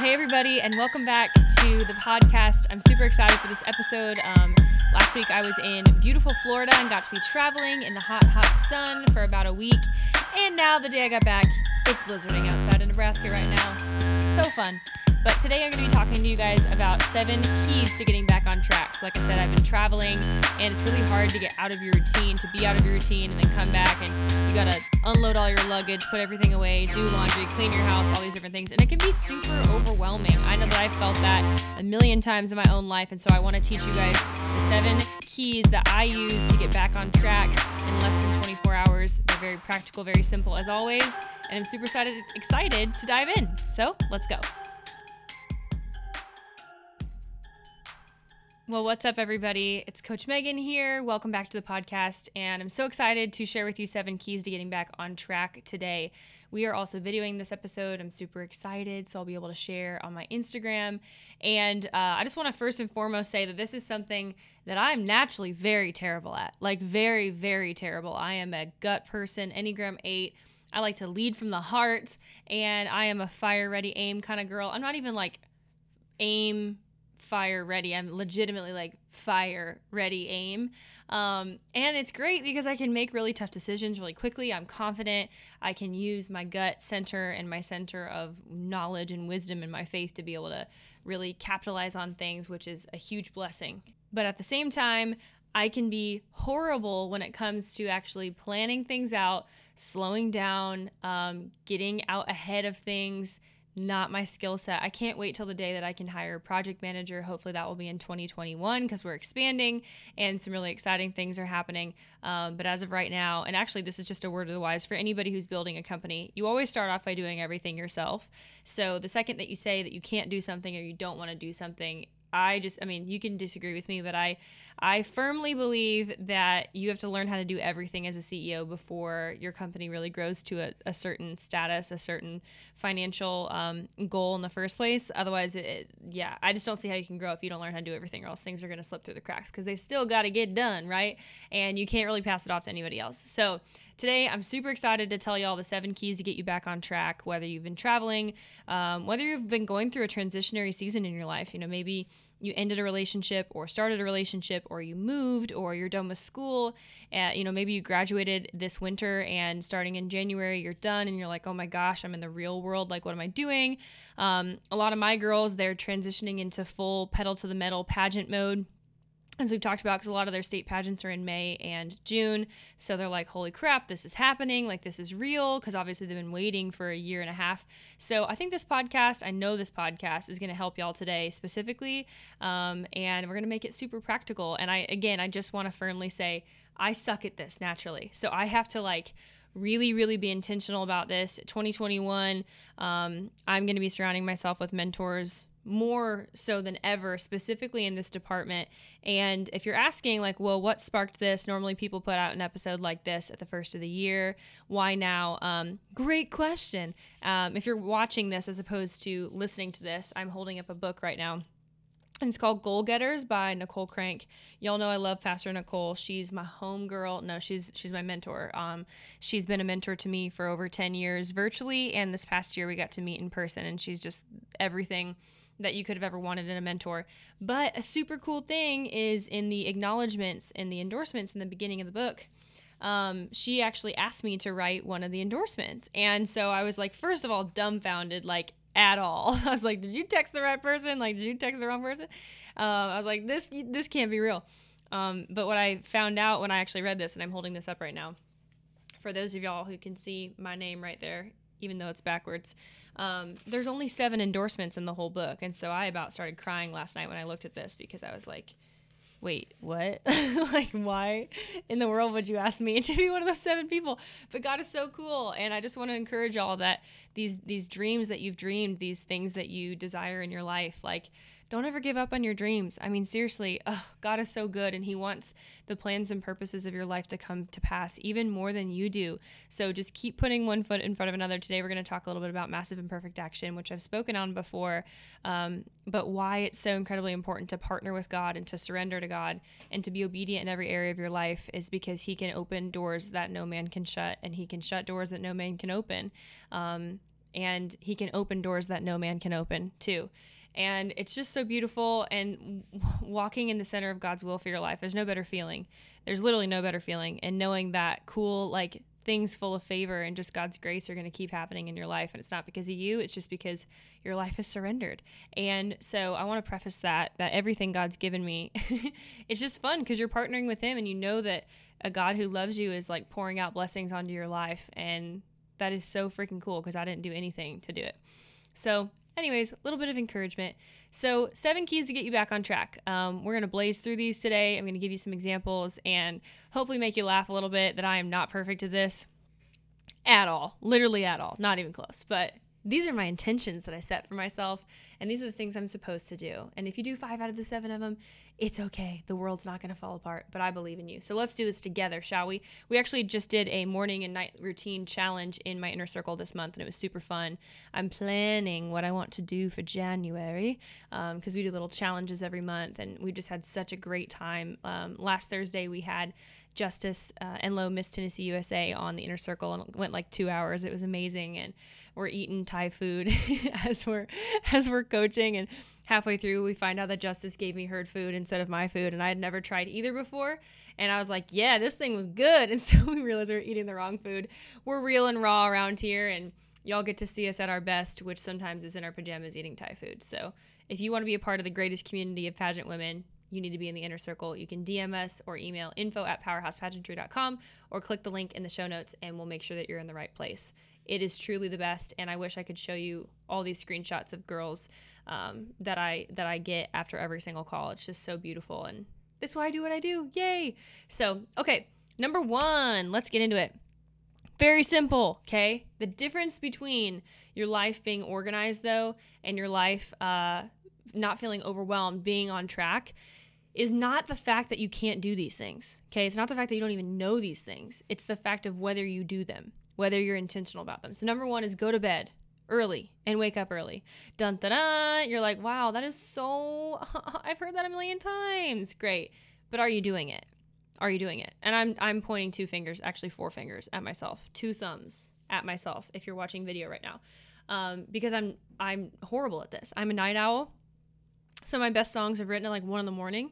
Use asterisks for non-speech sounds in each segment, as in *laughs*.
hey, everybody, and welcome back to the podcast. I'm super excited for this episode. Um, last week I was in beautiful Florida and got to be traveling in the hot, hot sun for about a week. And now, the day I got back, it's blizzarding outside in Nebraska right now. So fun. But today I'm going to be talking to you guys about seven keys to getting back on track. So, like I said, I've been traveling and it's really hard to get out of your routine, to be out of your routine and then come back and you got to unload all your luggage, put everything away, do laundry, clean your house, all these different things. And it can be super overwhelming. I know that I've felt that a million times in my own life. And so I want to teach you guys the seven keys that I use to get back on track in less than 24 hours. They're very practical, very simple as always. And I'm super excited, excited to dive in. So let's go. Well, what's up, everybody? It's Coach Megan here. Welcome back to the podcast. And I'm so excited to share with you seven keys to getting back on track today. We are also videoing this episode. I'm super excited. So I'll be able to share on my Instagram. And uh, I just want to first and foremost say that this is something that I'm naturally very terrible at. Like, very, very terrible. I am a gut person, Enneagram 8. I like to lead from the heart. And I am a fire ready aim kind of girl. I'm not even like aim fire ready. I'm legitimately like fire ready aim. Um, and it's great because I can make really tough decisions really quickly. I'm confident. I can use my gut center and my center of knowledge and wisdom and my faith to be able to really capitalize on things, which is a huge blessing. But at the same time, I can be horrible when it comes to actually planning things out, slowing down, um, getting out ahead of things, not my skill set. I can't wait till the day that I can hire a project manager. Hopefully, that will be in 2021 because we're expanding and some really exciting things are happening. Um, but as of right now, and actually, this is just a word of the wise for anybody who's building a company, you always start off by doing everything yourself. So the second that you say that you can't do something or you don't want to do something, I just, I mean, you can disagree with me, but I, I firmly believe that you have to learn how to do everything as a CEO before your company really grows to a, a certain status, a certain financial um, goal in the first place. Otherwise, it, yeah, I just don't see how you can grow if you don't learn how to do everything, or else things are going to slip through the cracks because they still got to get done, right? And you can't really pass it off to anybody else. So, Today, I'm super excited to tell you all the seven keys to get you back on track, whether you've been traveling, um, whether you've been going through a transitionary season in your life. You know, maybe you ended a relationship or started a relationship or you moved or you're done with school. Uh, you know, maybe you graduated this winter and starting in January, you're done and you're like, oh my gosh, I'm in the real world. Like, what am I doing? Um, a lot of my girls, they're transitioning into full pedal to the metal pageant mode as we've talked about, because a lot of their state pageants are in May and June. So they're like, holy crap, this is happening. Like, this is real. Because obviously they've been waiting for a year and a half. So I think this podcast, I know this podcast is going to help y'all today specifically. Um, and we're going to make it super practical. And I, again, I just want to firmly say, I suck at this naturally. So I have to like, really really be intentional about this 2021 um, i'm going to be surrounding myself with mentors more so than ever, specifically in this department. And if you're asking, like, well, what sparked this? Normally, people put out an episode like this at the first of the year. Why now? Um, great question. Um, if you're watching this as opposed to listening to this, I'm holding up a book right now. And it's called Goal Getters by Nicole Crank. Y'all know I love Pastor Nicole. She's my home girl. No, she's she's my mentor. Um, she's been a mentor to me for over 10 years virtually, and this past year we got to meet in person, and she's just everything that you could have ever wanted in a mentor. But a super cool thing is in the acknowledgments and the endorsements in the beginning of the book. Um, she actually asked me to write one of the endorsements. And so I was like, first of all, dumbfounded, like at all. *laughs* I was like, did you text the right person? Like, did you text the wrong person? Um, I was like, this this can't be real. Um, but what I found out when I actually read this, and I'm holding this up right now, for those of y'all who can see my name right there even though it's backwards. Um, there's only seven endorsements in the whole book. And so I about started crying last night when I looked at this because I was like, wait, what? *laughs* like, why in the world would you ask me *laughs* to be one of those seven people? But God is so cool. And I just want to encourage all that these, these dreams that you've dreamed, these things that you desire in your life, like, don't ever give up on your dreams. I mean, seriously, oh, God is so good and He wants the plans and purposes of your life to come to pass even more than you do. So just keep putting one foot in front of another. Today, we're going to talk a little bit about massive imperfect action, which I've spoken on before, um, but why it's so incredibly important to partner with God and to surrender to God and to be obedient in every area of your life is because He can open doors that no man can shut and He can shut doors that no man can open. Um, and he can open doors that no man can open too. And it's just so beautiful. And walking in the center of God's will for your life, there's no better feeling. There's literally no better feeling. And knowing that cool, like things full of favor and just God's grace are going to keep happening in your life. And it's not because of you, it's just because your life is surrendered. And so I want to preface that, that everything God's given me, *laughs* it's just fun because you're partnering with Him and you know that a God who loves you is like pouring out blessings onto your life. And that is so freaking cool because I didn't do anything to do it. So anyways, a little bit of encouragement. So, seven keys to get you back on track. Um, we're going to blaze through these today. I'm going to give you some examples and hopefully make you laugh a little bit that I am not perfect at this at all, literally at all, not even close. But these are my intentions that I set for myself, and these are the things I'm supposed to do. And if you do five out of the seven of them, it's okay. The world's not going to fall apart, but I believe in you. So let's do this together, shall we? We actually just did a morning and night routine challenge in my inner circle this month, and it was super fun. I'm planning what I want to do for January because um, we do little challenges every month, and we just had such a great time. Um, last Thursday, we had Justice uh, Low Miss Tennessee USA on the inner circle, and went like two hours. It was amazing, and we're eating Thai food *laughs* as we're as we're coaching and halfway through we find out that Justice gave me her food instead of my food and I had never tried either before and I was like, "Yeah, this thing was good." *laughs* And so we realized we are eating the wrong food. We're real and raw around here and y'all get to see us at our best, which sometimes is in our pajamas eating Thai food. So, if you want to be a part of the greatest community of pageant women, you need to be in the inner circle. You can DM us or email info at powerhousepageantry.com or click the link in the show notes and we'll make sure that you're in the right place. It is truly the best, and I wish I could show you all these screenshots of girls um, that I that I get after every single call. It's just so beautiful, and that's why I do what I do. Yay! So, okay, number one, let's get into it. Very simple, okay? The difference between your life being organized, though, and your life uh, not feeling overwhelmed, being on track, is not the fact that you can't do these things, okay? It's not the fact that you don't even know these things. It's the fact of whether you do them whether you're intentional about them. So, number one is go to bed early and wake up early. Dun dun dun. You're like, wow, that is so, *laughs* I've heard that a million times. Great. But are you doing it? Are you doing it? And I'm, I'm pointing two fingers, actually four fingers at myself, two thumbs at myself if you're watching video right now. Um, because I'm, I'm horrible at this. I'm a night owl. Some of my best songs I've written at like one in the morning,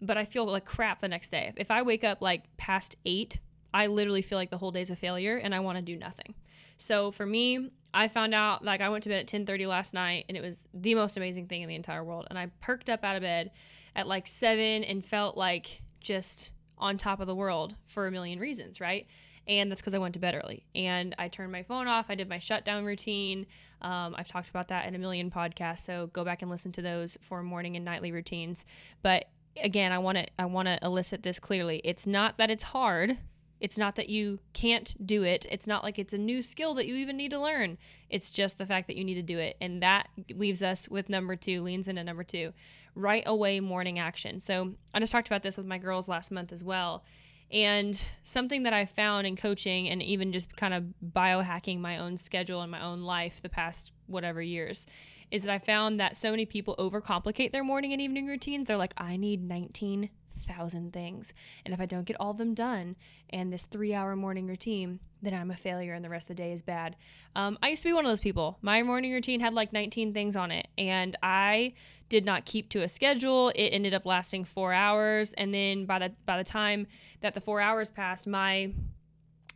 but I feel like crap the next day. If I wake up like past eight, I literally feel like the whole day's a failure and I want to do nothing. So for me, I found out like I went to bed at 10:30 last night and it was the most amazing thing in the entire world and I perked up out of bed at like 7 and felt like just on top of the world for a million reasons, right? And that's because I went to bed early and I turned my phone off. I did my shutdown routine. Um, I've talked about that in a million podcasts, so go back and listen to those for morning and nightly routines. But again, I want to I want to elicit this clearly. It's not that it's hard it's not that you can't do it. It's not like it's a new skill that you even need to learn. It's just the fact that you need to do it. And that leaves us with number two, leans into number two, right away morning action. So I just talked about this with my girls last month as well. And something that I found in coaching and even just kind of biohacking my own schedule and my own life the past whatever years is that I found that so many people overcomplicate their morning and evening routines. They're like, I need 19 thousand things. And if I don't get all of them done and this three hour morning routine, then I'm a failure and the rest of the day is bad. Um, I used to be one of those people. My morning routine had like 19 things on it, and I did not keep to a schedule. It ended up lasting four hours, and then by the by the time that the four hours passed, my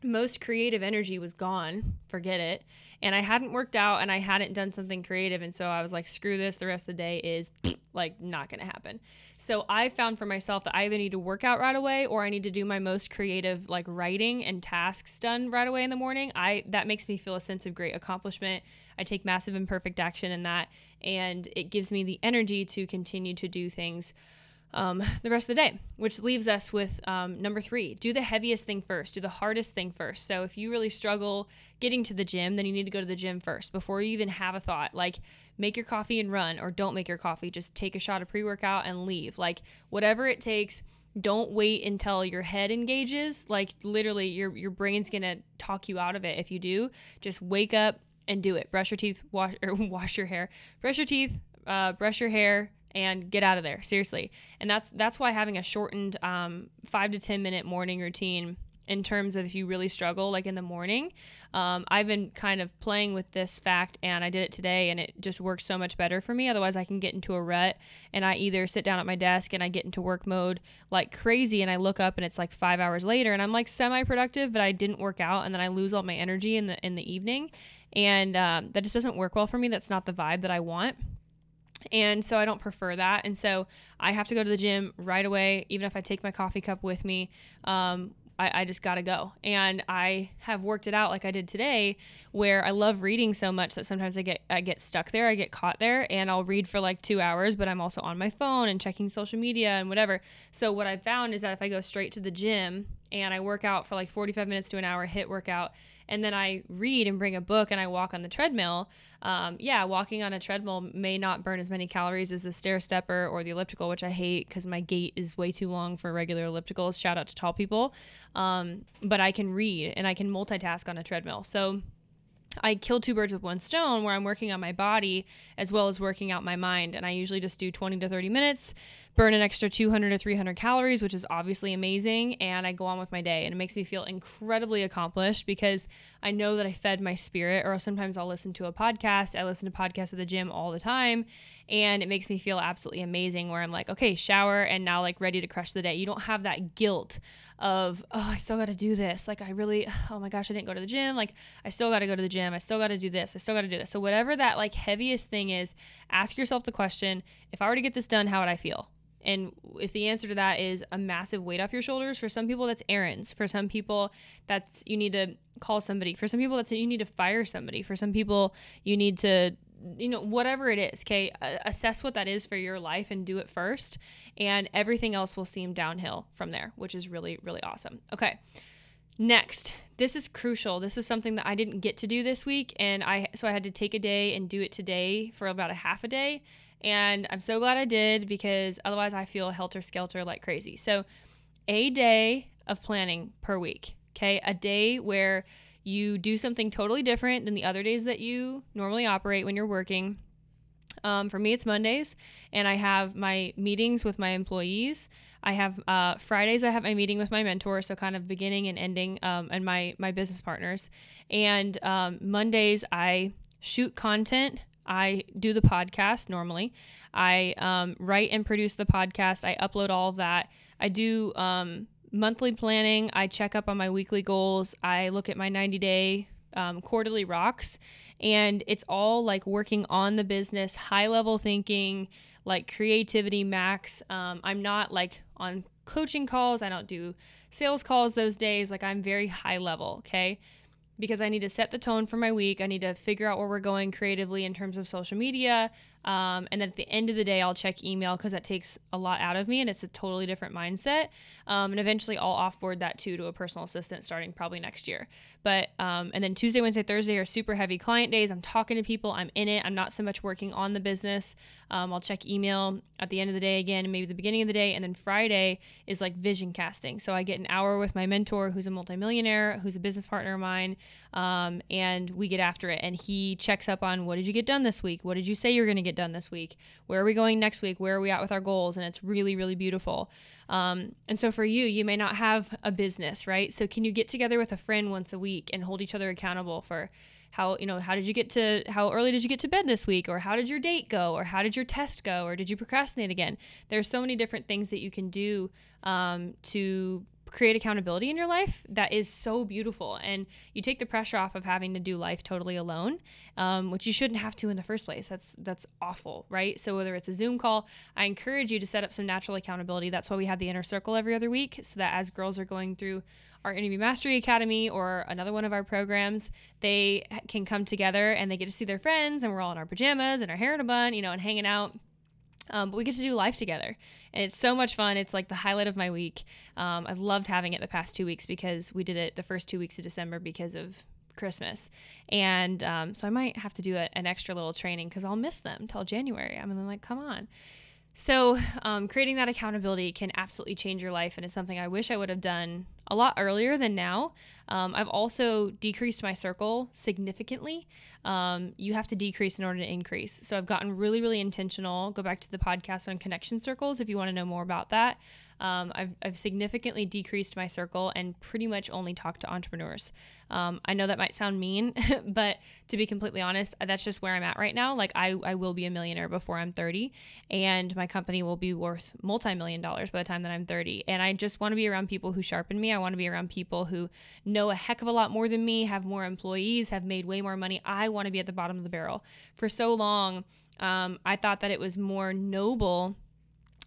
most creative energy was gone. Forget it. And I hadn't worked out and I hadn't done something creative. And so I was like, screw this. The rest of the day is *sniffs* like not going to happen. So I found for myself that I either need to work out right away or I need to do my most creative like writing and tasks done right away in the morning. I that makes me feel a sense of great accomplishment. I take massive imperfect action in that and it gives me the energy to continue to do things um, *laughs* the rest of the day, which leaves us with um, number three do the heaviest thing first, do the hardest thing first. So if you really struggle getting to the gym, then you need to go to the gym first before you even have a thought. Like, make your coffee and run, or don't make your coffee, just take a shot of pre workout and leave. Like, whatever it takes. Don't wait until your head engages. Like literally, your your brain's gonna talk you out of it if you do. Just wake up and do it. Brush your teeth, wash or *laughs* wash your hair. Brush your teeth, uh, brush your hair, and get out of there seriously and that's that's why having a shortened um, five to ten minute morning routine in terms of if you really struggle, like in the morning. Um, I've been kind of playing with this fact and I did it today and it just works so much better for me. Otherwise, I can get into a rut and I either sit down at my desk and I get into work mode like crazy and I look up and it's like five hours later and I'm like semi productive, but I didn't work out and then I lose all my energy in the in the evening. And um, that just doesn't work well for me. That's not the vibe that I want. And so I don't prefer that. And so I have to go to the gym right away, even if I take my coffee cup with me. Um, I, I just got to go. And I have worked it out like I did today, where I love reading so much that sometimes I get I get stuck there, I get caught there, and I'll read for like two hours, but I'm also on my phone and checking social media and whatever. So what I found is that if I go straight to the gym and I work out for like 45 minutes to an hour, HIIT workout, and then I read and bring a book and I walk on the treadmill, um, yeah, walking on a treadmill may not burn as many calories as the stair stepper or the elliptical, which I hate because my gait is way too long for regular ellipticals. Shout out to tall people. Um, but I can read and I can multitask on a treadmill. So I kill two birds with one stone where I'm working on my body as well as working out my mind. And I usually just do 20 to 30 minutes burn an extra 200 or 300 calories, which is obviously amazing. And I go on with my day. And it makes me feel incredibly accomplished because I know that I fed my spirit. Or sometimes I'll listen to a podcast. I listen to podcasts at the gym all the time. And it makes me feel absolutely amazing where I'm like, okay, shower and now like ready to crush the day. You don't have that guilt of, oh, I still got to do this. Like, I really, *sighs* oh my gosh, I didn't go to the gym. Like, I still got to go to the gym. I still got to do this. I still got to do this. So, whatever that like heaviest thing is, ask yourself the question if I were to get this done, how would I feel? And if the answer to that is a massive weight off your shoulders, for some people that's errands. For some people that's you need to call somebody. For some people that's you need to fire somebody. For some people you need to you know whatever it is okay? Assess what that is for your life and do it first. And everything else will seem downhill from there which is really really awesome. Okay next. This is crucial. This is something that i didn't get to do this week. And i so i had to take a day and do it today for about a half a day and I'm so glad I did because otherwise I feel helter skelter like crazy. So, a day of planning per week, okay? A day where you do something totally different than the other days that you normally operate when you're working. Um, for me, it's Mondays, and I have my meetings with my employees. I have uh, Fridays. I have my meeting with my mentor, so kind of beginning and ending, um, and my my business partners. And um, Mondays, I shoot content I do the podcast normally. I um, write and produce the podcast. I upload all of that. I do um, monthly planning. I check up on my weekly goals. I look at my 90 day um, quarterly rocks. And it's all like working on the business, high level thinking, like creativity max. Um, I'm not like on coaching calls. I don't do sales calls those days. Like I'm very high level. Okay because I need to set the tone for my week. I need to figure out where we're going creatively in terms of social media. Um, and then at the end of the day, I'll check email because that takes a lot out of me and it's a totally different mindset. Um, and eventually, I'll offboard that too to a personal assistant starting probably next year. But, um, and then Tuesday, Wednesday, Thursday are super heavy client days. I'm talking to people, I'm in it. I'm not so much working on the business. Um, I'll check email at the end of the day again, maybe the beginning of the day. And then Friday is like vision casting. So I get an hour with my mentor who's a multimillionaire, who's a business partner of mine. Um, and we get after it. And he checks up on what did you get done this week? What did you say you're going to get get done this week? Where are we going next week? Where are we at with our goals? And it's really, really beautiful. Um, and so for you, you may not have a business, right? So can you get together with a friend once a week and hold each other accountable for how you know how did you get to how early did you get to bed this week or how did your date go or how did your test go or did you procrastinate again there's so many different things that you can do um, to create accountability in your life that is so beautiful. And you take the pressure off of having to do life totally alone um, which you shouldn't have to in the first place. That's that's awful right? So whether it's a zoom call i encourage you to set up some natural accountability. That's why we have the inner circle every other week so that as girls are going through our interview mastery academy or another one of our programs they can come together and they get to see their friends and we're all in our pajamas and our hair in a bun you know and hanging out um, but we get to do life together, and it's so much fun. It's like the highlight of my week. Um, I've loved having it the past two weeks because we did it the first two weeks of December because of Christmas, and um, so I might have to do a, an extra little training because I'll miss them till January. I'm like, come on. So, um, creating that accountability can absolutely change your life, and it's something I wish I would have done a lot earlier than now. Um, I've also decreased my circle significantly. Um, you have to decrease in order to increase. So I've gotten really, really intentional. Go back to the podcast on connection circles if you want to know more about that. Um, I've, I've significantly decreased my circle and pretty much only talk to entrepreneurs. Um, I know that might sound mean, *laughs* but to be completely honest, that's just where I'm at right now. Like, I, I will be a millionaire before I'm 30, and my company will be worth multi million dollars by the time that I'm 30. And I just want to be around people who sharpen me. I want to be around people who know a heck of a lot more than me, have more employees, have made way more money. I want to be at the bottom of the barrel. For so long, um, I thought that it was more noble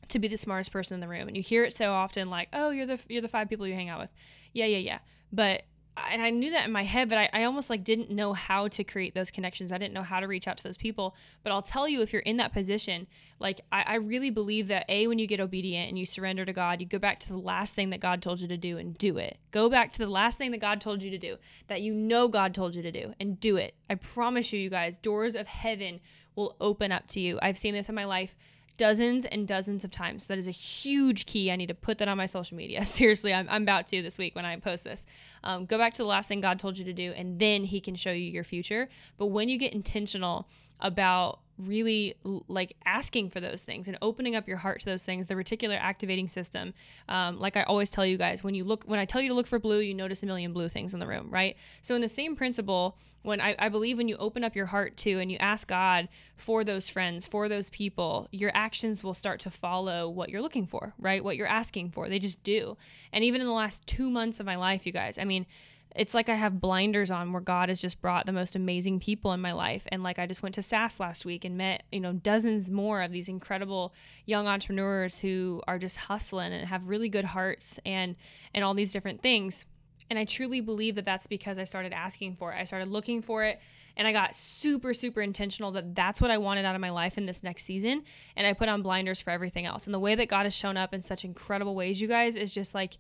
to be the smartest person in the room. And you hear it so often like, "Oh, you're the you're the five people you hang out with." Yeah, yeah, yeah. But and I knew that in my head, but I, I almost like didn't know how to create those connections. I didn't know how to reach out to those people. But I'll tell you, if you're in that position, like I, I really believe that A, when you get obedient and you surrender to God, you go back to the last thing that God told you to do and do it. Go back to the last thing that God told you to do, that you know God told you to do, and do it. I promise you, you guys, doors of heaven will open up to you. I've seen this in my life dozens and dozens of times. That is a huge key. I need to put that on my social media. *laughs* Seriously, I'm, I'm about to this week when I post this. Um, go back to the last thing God told you to do, and then He can show you your future. But when you get intentional about really like asking for those things and opening up your heart to those things the reticular activating system. Um, like i always tell you guys when you look when i tell you to look for blue you notice a million blue things in the room right? So in the same principle when I, I believe when you open up your heart to and you ask god for those friends for those people your actions will start to follow what you're looking for right? What you're asking for. They just do. And even in the last two months of my life you guys i mean it's like I have blinders on where God has just brought the most amazing people in my life. And like I just went to SAS last week and met, you know, dozens more of these incredible young entrepreneurs who are just hustling and have really good hearts and and all these different things. And I truly believe that that's because I started asking for it. I started looking for it and I got super super intentional that that's what I wanted out of my life in this next season and I put on blinders for everything else. And the way that God has shown up in such incredible ways, you guys, is just like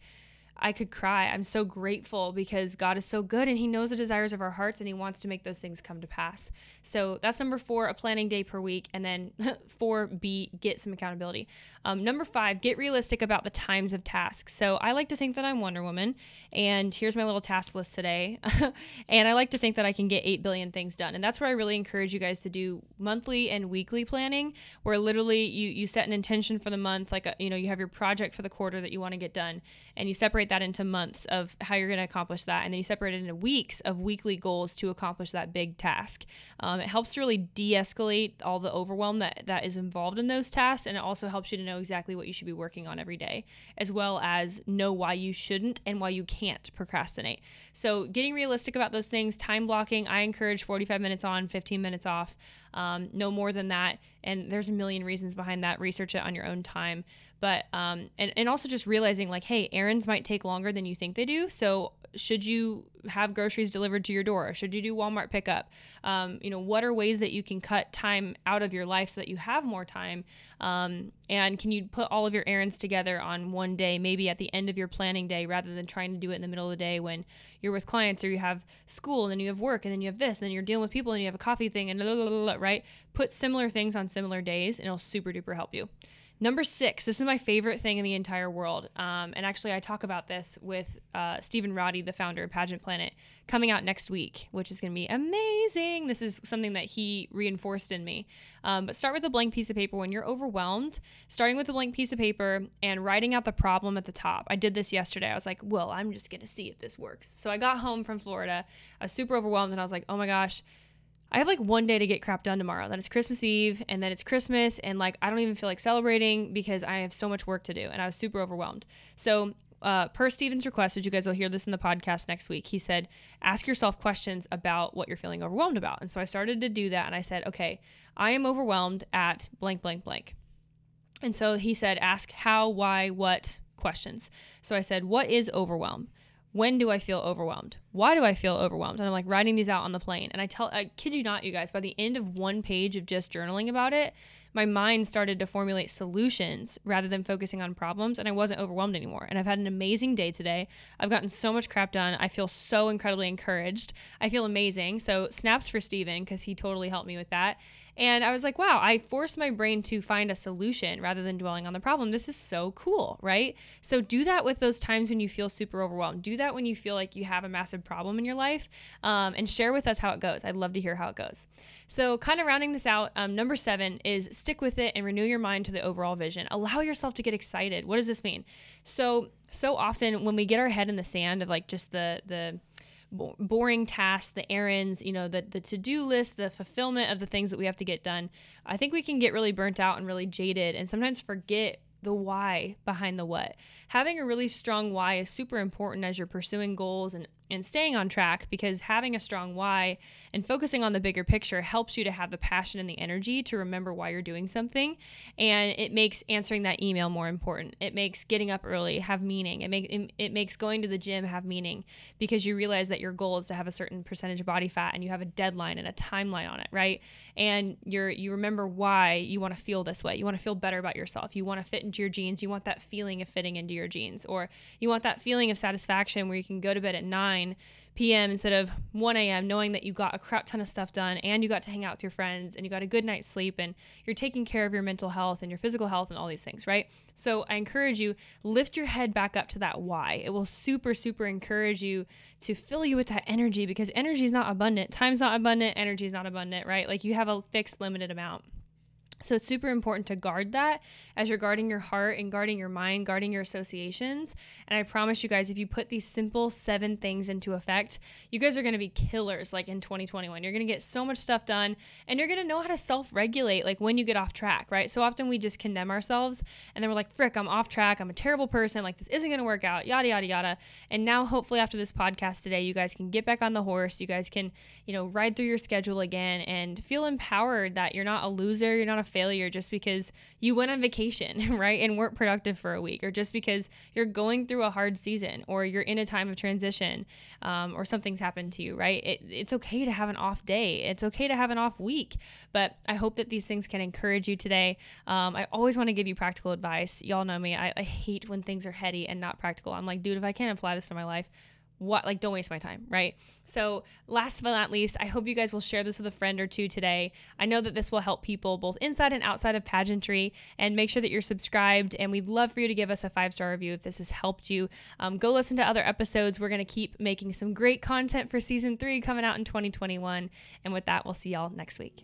I could cry. I'm so grateful because God is so good and He knows the desires of our hearts and He wants to make those things come to pass. So that's number four, a planning day per week. And then *laughs* four, B, get some accountability. Um, number five, get realistic about the times of tasks. So I like to think that I'm Wonder Woman. And here's my little task list today. *laughs* and I like to think that I can get 8 billion things done. And that's where I really encourage you guys to do monthly and weekly planning, where literally you, you set an intention for the month, like, a, you know, you have your project for the quarter that you want to get done, and you separate separate that into months of how you're going to accomplish that. And then you separate it into weeks of weekly goals to accomplish that big task. Um, it helps to really de escalate all the overwhelm that, that is involved in those tasks. And it also helps you to know exactly what you should be working on every day, as well as know why you shouldn't and why you can't procrastinate. So, getting realistic about those things, time blocking, I encourage 45 minutes on, 15 minutes off, um, no more than that. And there's a million reasons behind that. Research it on your own time. But um and, and also just realizing like hey errands might take longer than you think they do. So should you have groceries delivered to your door? Should you do walmart pickup? Um, you know what are ways that you can cut time out of your life so that you have more time? Um, and can you put all of your errands together on one day maybe at the end of your planning day rather than trying to do it in the middle of the day when you're with clients or you have school and then you have work and then you have this and then you're dealing with people and you have a coffee thing and blah, blah, blah, right? Put similar things on similar days and it'll super duper help you Number six, this is my favorite thing in the entire world. Um, and actually, I talk about this with uh, Stephen Roddy, the founder of Pageant Planet, coming out next week, which is going to be amazing. This is something that he reinforced in me. Um, but start with a blank piece of paper when you're overwhelmed, starting with a blank piece of paper and writing out the problem at the top. I did this yesterday. I was like, well, I'm just going to see if this works. So I got home from Florida. I was super overwhelmed and I was like, oh my gosh I have like one day to get crap done tomorrow. Then it's Christmas Eve, and then it's Christmas, and like I don't even feel like celebrating because I have so much work to do, and I was super overwhelmed. So, uh, per Steven's request, which you guys will hear this in the podcast next week, he said, ask yourself questions about what you're feeling overwhelmed about. And so I started to do that, and I said, okay, I am overwhelmed at blank, blank, blank. And so he said, ask how, why, what questions. So I said, what is overwhelm? When do I feel overwhelmed? Why do I feel overwhelmed? And I'm like writing these out on the plane. And I tell, I kid you not, you guys, by the end of one page of just journaling about it, my mind started to formulate solutions rather than focusing on problems and I wasn't overwhelmed anymore. And I've had an amazing day today. I've gotten so much crap done. I feel so incredibly encouraged. I feel amazing. So, snaps for Steven because he totally helped me with that. And I was like, wow, I forced my brain to find a solution rather than dwelling on the problem. This is so cool, right? So do that with those times when you feel super overwhelmed. Do that when you feel like you have a massive problem in your life um, and share with us how it goes. I'd love to hear how it goes. So, kind of rounding this out, um, number seven is stick with it and renew your mind to the overall vision. Allow yourself to get excited. What does this mean? So, so often when we get our head in the sand of like just the, the, boring tasks, the errands, you know, the the to-do list, the fulfillment of the things that we have to get done, I think we can get really burnt out and really jaded and sometimes forget the why behind the what. Having a really strong why is super important as you're pursuing goals and and staying on track because having a strong why and focusing on the bigger picture helps you to have the passion and the energy to remember why you're doing something. And it makes answering that email more important. It makes getting up early have meaning. It, make, it, it makes going to the gym have meaning because you realize that your goal is to have a certain percentage of body fat and you have a deadline and a timeline on it right? And you're you remember why you want to feel this way. You want to feel better about yourself. You want to fit into your jeans you want that feeling of fitting into your jeans or you want that feeling of satisfaction where you can go to bed at 9 9 p.m. instead of 1 a.m., knowing that you got a crap ton of stuff done and you got to hang out with your friends and you got a good night's sleep and you're taking care of your mental health and your physical health and all these things, right? So I encourage you, lift your head back up to that why. It will super, super encourage you to fill you with that energy because energy is not abundant. Time's not abundant, energy is not abundant, right? Like you have a fixed, limited amount. So it's super important to guard that as you're guarding your heart and guarding your mind, guarding your associations. And I promise you guys, if you put these simple seven things into effect, you guys are to be killers like in 2021. You're to get so much stuff done and you're to know how to self regulate like when you get off track, right? So often we just condemn ourselves and then we're like, frick, I'm off track. I'm a terrible person. Like this isn't to work out, yada, yada, yada. And now, hopefully, after this podcast today, you guys can get back on the horse. You guys can, you know, ride through your schedule again and feel empowered that you're not a loser. You're not a failure just because you went on vacation, *laughs* right? And weren't productive for a week, or just because you're going through a hard season, or you're in a time of transition, um, or something's happened to you, right? It, it's okay to have an off day. It's okay to have an off week. But I hope that these things can encourage you today. Um, I always want to give you practical advice. Y'all know me. I, I hate when things are heady and not practical. I'm like, dude, if I can't apply this to my life, what like don't waste my time right? So last but not least i hope you guys will share this with a friend or two today. I know that this will help people both inside and outside of pageantry and make sure that you're subscribed and we'd love for you to give us a five star review if this has helped you. Um, go listen to other episodes. We're going to keep making some great content for season three coming out in 2021 and with that we'll see y'all next week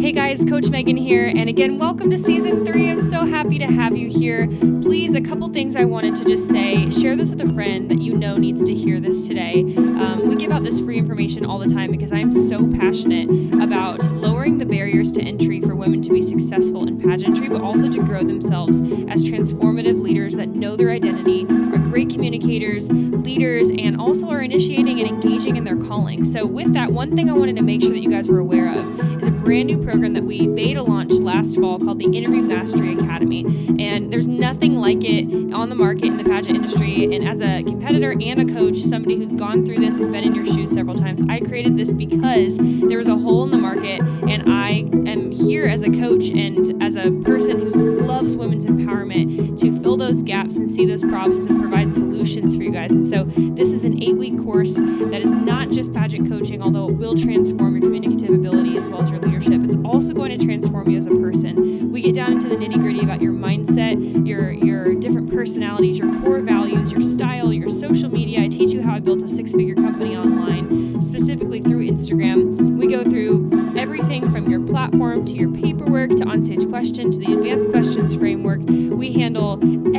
Hey guys, Coach Megan here, and again, welcome to season three. I'm so happy to have you here. Please, a couple things I wanted to just say share this with a friend that you know needs to hear this today. Um, we give out this free information all the time because I'm so passionate about lowering the barriers to entry for women to be successful in pageantry, but also to grow themselves as transformative leaders that know their identity, are great communicators, leaders, and also are initiating and engaging in their calling. So, with that, one thing I wanted to make sure that you guys were aware of is brand new program that we beta launched last fall called the Interview Mastery Academy. And there's nothing like it on the market in the pageant industry. And as a competitor and a coach, somebody who's gone through this and been in your shoes several times, I created this because there was a hole in the market. And I am here as a coach and as a person who loves women's empowerment to fill those gaps and see those problems and provide solutions for you guys. And so this is an eight week course that is not just pageant coaching, although it will transform your communicative ability as well as your leadership. It's also going to transform you as a person. We get down into the nitty gritty about your mindset, your your different personalities, your core values, your style, your social media. I teach you how I built a six-figure company online, specifically through Instagram. We go through everything from your platform to your paperwork to on-stage question to the advanced questions framework.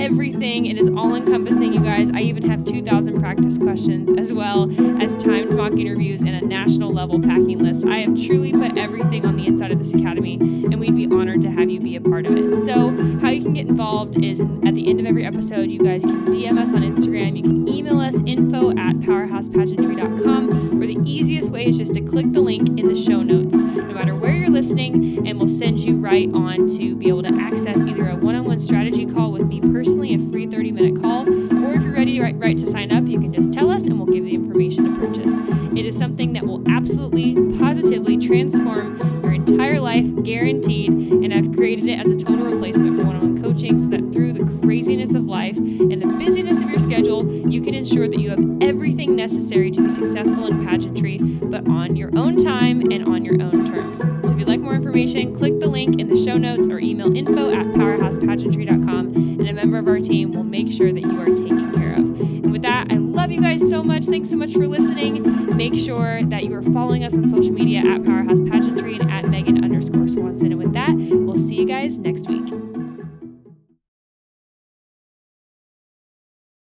Everything. It is all encompassing, you guys. I even have 2,000 practice questions as well as timed mock interviews and a national level packing list. I have truly put everything on the inside of this academy, and we'd be honored to have you be a part of it. So, how you can get involved is at the end of every episode, you guys can DM us on Instagram. You can email us info at powerhousepageantry.com, or the easiest way is just to click the link in the show notes, no matter where you're listening, and we'll send you right on to be able to access either a one on one strategy call personally, a free 30 minute call, or if you're ready to, right, right to sign up, you can just tell us and we'll give you the information to purchase. It is something that will absolutely, positively transform your entire life, guaranteed. And I've created it as a total replacement for one on one coaching so that through the craziness of life and the busyness of your schedule, you can ensure that you have everything necessary to be successful in pageantry, but on your own time and on your own terms. So if you'd like more information, click of our team will make sure that you are taken care of. And with that, I love you guys so much. Thanks so much for listening. Make sure that you are following us on social media at Powerhouse Pageantry and at